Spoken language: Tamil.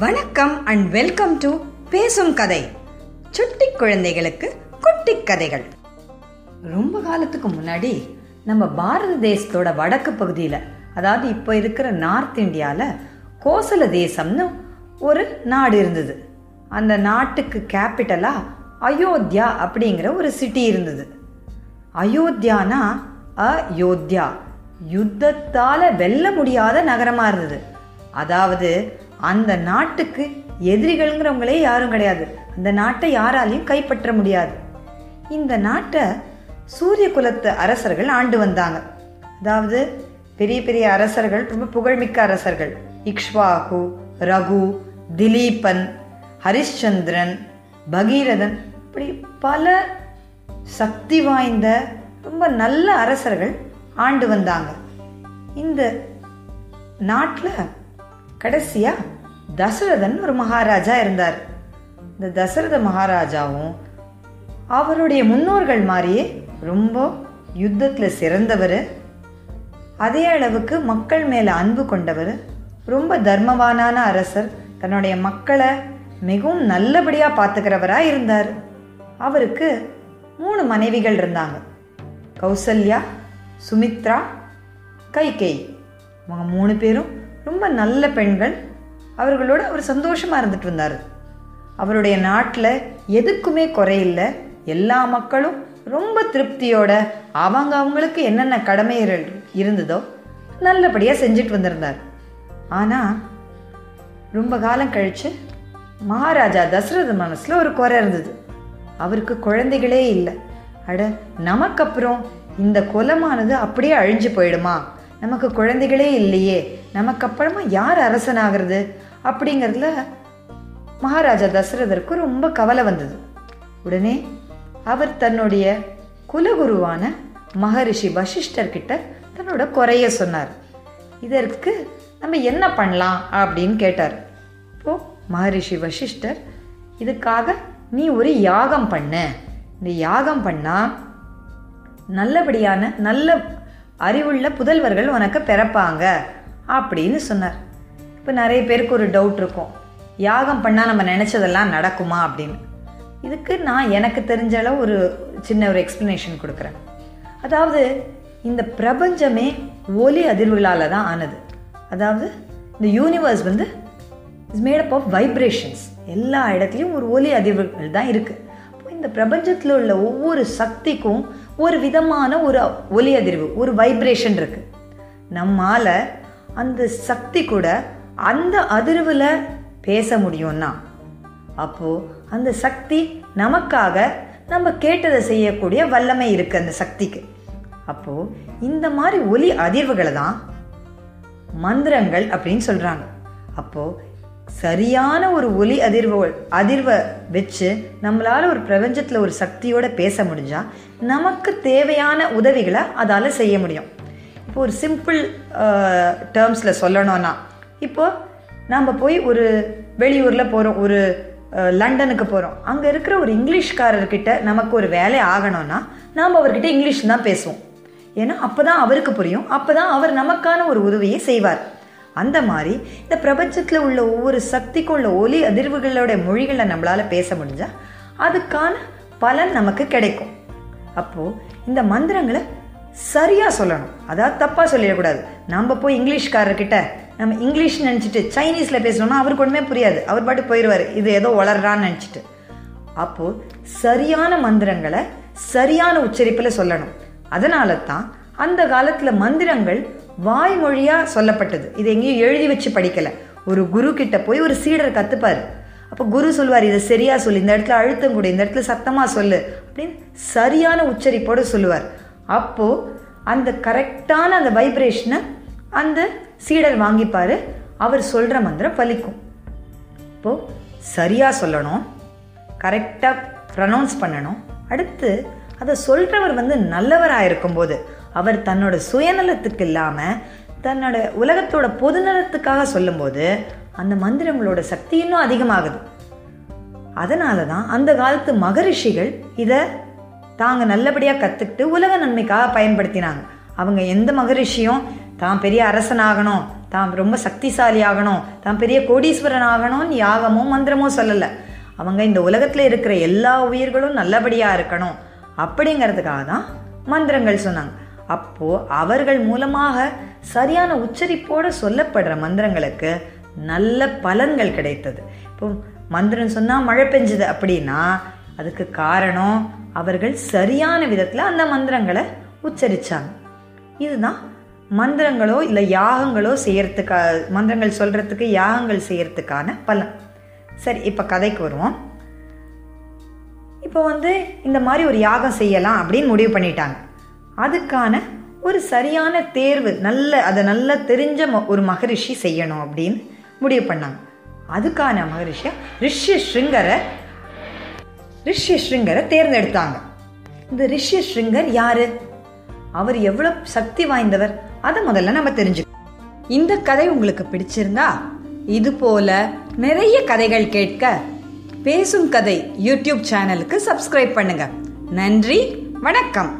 வணக்கம் அண்ட் வெல்கம் டு பேசும் கதை. சுட்டி குழந்தைகளுக்கு குட்டி கதைகள். ரொம்ப காலத்துக்கு முன்னாடி நம்ம பாரத தேசத்தோட வடக்கு பகுதியில் அதாவது இப்போ இருக்கிற நார்த் இந்தியாவில் கோசல தேசம்னு ஒரு நாடு இருந்தது. அந்த நாட்டுக்கு கேபிட்டலா அயோத்தியா அப்படிங்கிற ஒரு சிட்டி இருந்தது. அயோத்தியானா அயோத்தியா. யுத்தத்தால வெல்ல முடியாத நகரமா இருந்தது. அதாவது அந்த நாட்டுக்கு எதிரிகள்ங்கிறவங்களே யாரும் கிடையாது. அந்த நாட்டை யாராலையும் கைப்பற்ற முடியாது. இந்த நாட்டை சூரிய குலத்து அரசர்கள் ஆண்டு வந்தாங்க. அதாவது பெரிய பெரிய அரசர்கள் ரொம்ப புகழ்மிக்க அரசர்கள். இக்ஷ்வாகு ரகு திலீபன் ஹரிஷ்சந்திரன் பகீரதன் இப்படி பல சக்தி வாய்ந்த ரொம்ப நல்ல அரசர்கள் ஆண்டு வந்தாங்க. இந்த நாட்டில் கடைசியா தசரதன் ஒரு மகாராஜா இருந்தார். இந்த தசரத மகாராஜாவும் அவருடைய முன்னோர்கள் மாதிரியே ரொம்ப யுத்தத்தில் சிறந்தவர். அதே அளவுக்கு மக்கள் மேலே அன்பு கொண்டவர். ரொம்ப தர்மவானான அரசர். தன்னுடைய மக்களை மிகவும் நல்லபடியாக பார்த்துக்கிறவராக இருந்தார். அவருக்கு மூணு மனைவிகள் இருந்தாங்க. கௌசல்யா சுமித்ரா கைகேயி அவங்க மூணு பேரும் ரொம்ப நல்ல பெண்கள். அவர்களோட அவர் சந்தோஷமாக இருந்துட்டு இருந்தார். அவருடைய நாட்டில் எதுக்குமே குறையில்லை. எல்லா மக்களும் ரொம்ப திருப்தியோட அவங்க அவங்களுக்கு என்னென்ன கடமைகள் இருந்ததோ நல்லபடியாக செஞ்சுட்டு வந்திருந்தார். ஆனால் ரொம்ப காலம் கழித்து மகாராஜா தசரத மனசில் ஒரு குறை இருந்தது. அவருக்கு குழந்தைகளே இல்லை. அட நமக்கு அப்புறம் இந்த குலமானது அப்படியே அழிஞ்சு போயிடுமா? நமக்கு குழந்தைகளே இல்லையே நமக்கு அப்புறமா யார் அரசனாகிறது? அப்படிங்கிறதுல மகாராஜா தசரதருக்கு ரொம்ப கவலை வந்தது. உடனே அவர் தன்னுடைய குலகுருவான மகரிஷி வசிஷ்டர் கிட்ட தன்னோட குறைய சொன்னார். இதற்கு நம்ம என்ன பண்ணலாம் அப்படின்னு கேட்டார். இப்போ மகரிஷி வசிஷ்டர் இதுக்காக நீ ஒரு யாகம் பண்ண. இந்த யாகம் பண்ணால் நல்லபடியான நல்ல அறிவுள்ள புதல்வர்கள் உனக்கு பிறப்பாங்க அப்படின்னு சொன்னார். இப்போ நிறைய பேருக்கு ஒரு டவுட் இருக்கும். யாகம் பண்ணால் நம்ம நினச்சதெல்லாம் நடக்குமா அப்படின்னு. இதுக்கு நான் எனக்கு தெரிஞ்ச அளவு ஒரு சின்ன ஒரு எக்ஸ்ப்ளனேஷன் கொடுக்குறேன். அதாவது இந்த பிரபஞ்சமே ஒலி அதிர்வுகளால் தான் ஆனது. அதாவது இந்த யூனிவர்ஸ் வந்து இஸ் மேடப் ஆஃப் வைப்ரேஷன்ஸ் எல்லா இடத்துலையும் ஒரு ஒலி அதிர்வுகள் தான் இருக்குது இந்த பிரபஞ்சத்தில் உள்ள ஒவ்வொரு சக்திக்கும் ஒரு விதமான ஒரு ஒலி அதிர்வு ஒரு வைப்ரேஷன் இருக்குது நம்மால் அந்த சக்தி கூட அந்த அதிர்வில் பேச முடியும்னா அப்போது அந்த சக்தி நமக்காக நம்ம கேட்டதை செய்யக்கூடிய வல்லமை இருக்குது அந்த சக்திக்கு. அப்போது இந்த மாதிரி ஒலி அதிர்வுகளை தான் மந்திரங்கள் அப்படின்னு சொல்கிறாங்க அப்போது சரியான ஒரு ஒலி அதிர்வு அதிர்வை வச்சு நம்மளால் ஒரு பிரபஞ்சத்தில் ஒரு சக்தியோடு பேச முடிஞ்சால் நமக்கு தேவையான உதவிகளை அதால் செய்ய முடியும். இப்போ ஒரு சிம்பிள் டேர்ம்ஸில் சொல்லணும்னா இப்போ நம்ம போய் ஒரு வெளியூரில் போகிறோம் ஒரு லண்டனுக்கு போகிறோம் அங்கே இருக்கிற ஒரு இங்கிலீஷ்காரர்கிட்ட நமக்கு ஒரு வேலை ஆகணும்னா நாம் அவர்கிட்ட இங்கிலீஷ் தான் பேசுவோம். ஏன்னா அப்போ தான் அவருக்கு புரியும். அப்போ தான் அவர் நமக்கான ஒரு உதவியை செய்வார். அந்த மாதிரி இந்த பிரபஞ்சத்தில் உள்ள ஒவ்வொரு சக்திக்கும் உள்ள ஒலி அதிர்வுகளோட மொழிகளை நம்மளால் பேச முடிஞ்சால் அதுக்கான பலன் நமக்கு கிடைக்கும். அப்போது இந்த மந்திரங்களை சரியாக சொல்லணும். அதாவது தப்பாக சொல்லிடக்கூடாது. நம்ம போய் இங்கிலீஷ்காரர்கிட்ட நம்ம இங்கிலீஷ் நினச்சிட்டு சைனீஸில் பேசணும்னா அவருக்கு ஒன்றுமே புரியாது. அவர் பாட்டு போயிடுவார் இது ஏதோ வளர்றான்னு நினச்சிட்டு. அப்போது சரியான மந்திரங்களை சரியான உச்சரிப்பில் சொல்லணும். அதனால தான் அந்த காலத்தில் மந்திரங்கள் வாய்மொழியாக சொல்லப்பட்டது. இது எங்கேயும் எழுதி வச்சு படிக்கலை. ஒரு குரு கிட்ட போய் ஒரு சீடர் கற்றுப்பார் அப்போ குரு சொல்லுவார் இதை சரியாக சொல்லு இந்த இடத்துல அழுத்தம் கொடு இந்த இடத்துல சத்தமாக சொல்லு அப்படின்னு சரியான உச்சரிப்போடு சொல்லுவார். அப்போது அந்த கரெக்டான அந்த வைப்ரேஷனை அந்த சீடர் வாங்கிப்பார். அவர் சொல்கிற மந்திரம் பலிக்கும். இப்போது சரியாக சொல்லணும் கரெக்டாக ப்ரனவுன்ஸ் பண்ணணும். அடுத்து அதை சொல்கிறவர் வந்து நல்லவராக இருக்கும்போது அவர் தன்னோட சுயநலத்துக்கு இல்லாமல் தன்னோட உலகத்தோட பொதுநலத்துக்காக சொல்லும்போது அந்த மந்திரங்களோட சக்தி இன்னும் அதிகமாகுது. அதனால தான் அந்த காலத்து மகரிஷிகள் இதை தாங்க நல்லபடியாக கற்றுக்கிட்டு உலக நன்மைக்காக பயன்படுத்தினாங்க. அவங்க எந்த மகரிஷியும் தான் பெரிய அரசனாகணும் தான் ரொம்ப சக்திசாலி ஆகணும் தான் பெரிய கோடீஸ்வரன் ஆகணும்னு யாகமோ மந்திரமோ சொல்லலை. அவங்க இந்த உலகத்தில் இருக்கிற எல்லா உயிர்களும் நல்லபடியாக இருக்கணும். அப்படிங்கிறதுக்காக தான் மந்திரங்கள் சொன்னாங்க. அப்போது அவர்கள் மூலமாக சரியான உச்சரிப்போடு சொல்லப்படுற மந்திரங்களுக்கு நல்ல பலன்கள் கிடைத்தது. இப்போ மந்திரம் சொன்னால் மழை பெஞ்சுது அப்படின்னா அதுக்கு காரணம் அவர்கள் சரியான விதத்தில் அந்த மந்திரங்களை உச்சரித்தாங்க இதுதான் மந்திரங்களோ இல்லை யாகங்களோ செய்யறதுக்கா மந்திரங்கள் சொல்கிறதுக்கு யாகங்கள் செய்யறதுக்கான பலன். சரி இப்போ கதைக்கு வருவோம். இப்போ வந்து இந்த மாதிரி ஒரு யாகம் செய்யலாம் அப்படின்னு முடிவு பண்ணிட்டாங்க. அதுக்கான ஒரு சரியான தேர்வு நல்ல அதை நல்லா தெரிஞ்ச ம- ஒரு மகரிஷி செய்யணும் அப்படின்னு முடிவு பண்ணாங்க. அதுக்கான மகரிஷியை ரிஷி ஸ்ருங்கரை ரிஷி ஸ்ருங்கரை தேர்ந்தெடுத்தாங்க. இந்த ரிஷி ஸ்ருங்கர் யாரு? அவர் எவ்வளவு சக்தி வாய்ந்தவர்? அதை முதல்ல நம்ம தெரிஞ்சுக்கணும். இந்த கதை உங்களுக்கு பிடிச்சிருந்தா இது போல நிறைய கதைகள் கேட்க பேசும் கதை யூடியூப் சேனலுக்கு சப்ஸ்கிரைப் பண்ணுங்க. நன்றி வணக்கம்.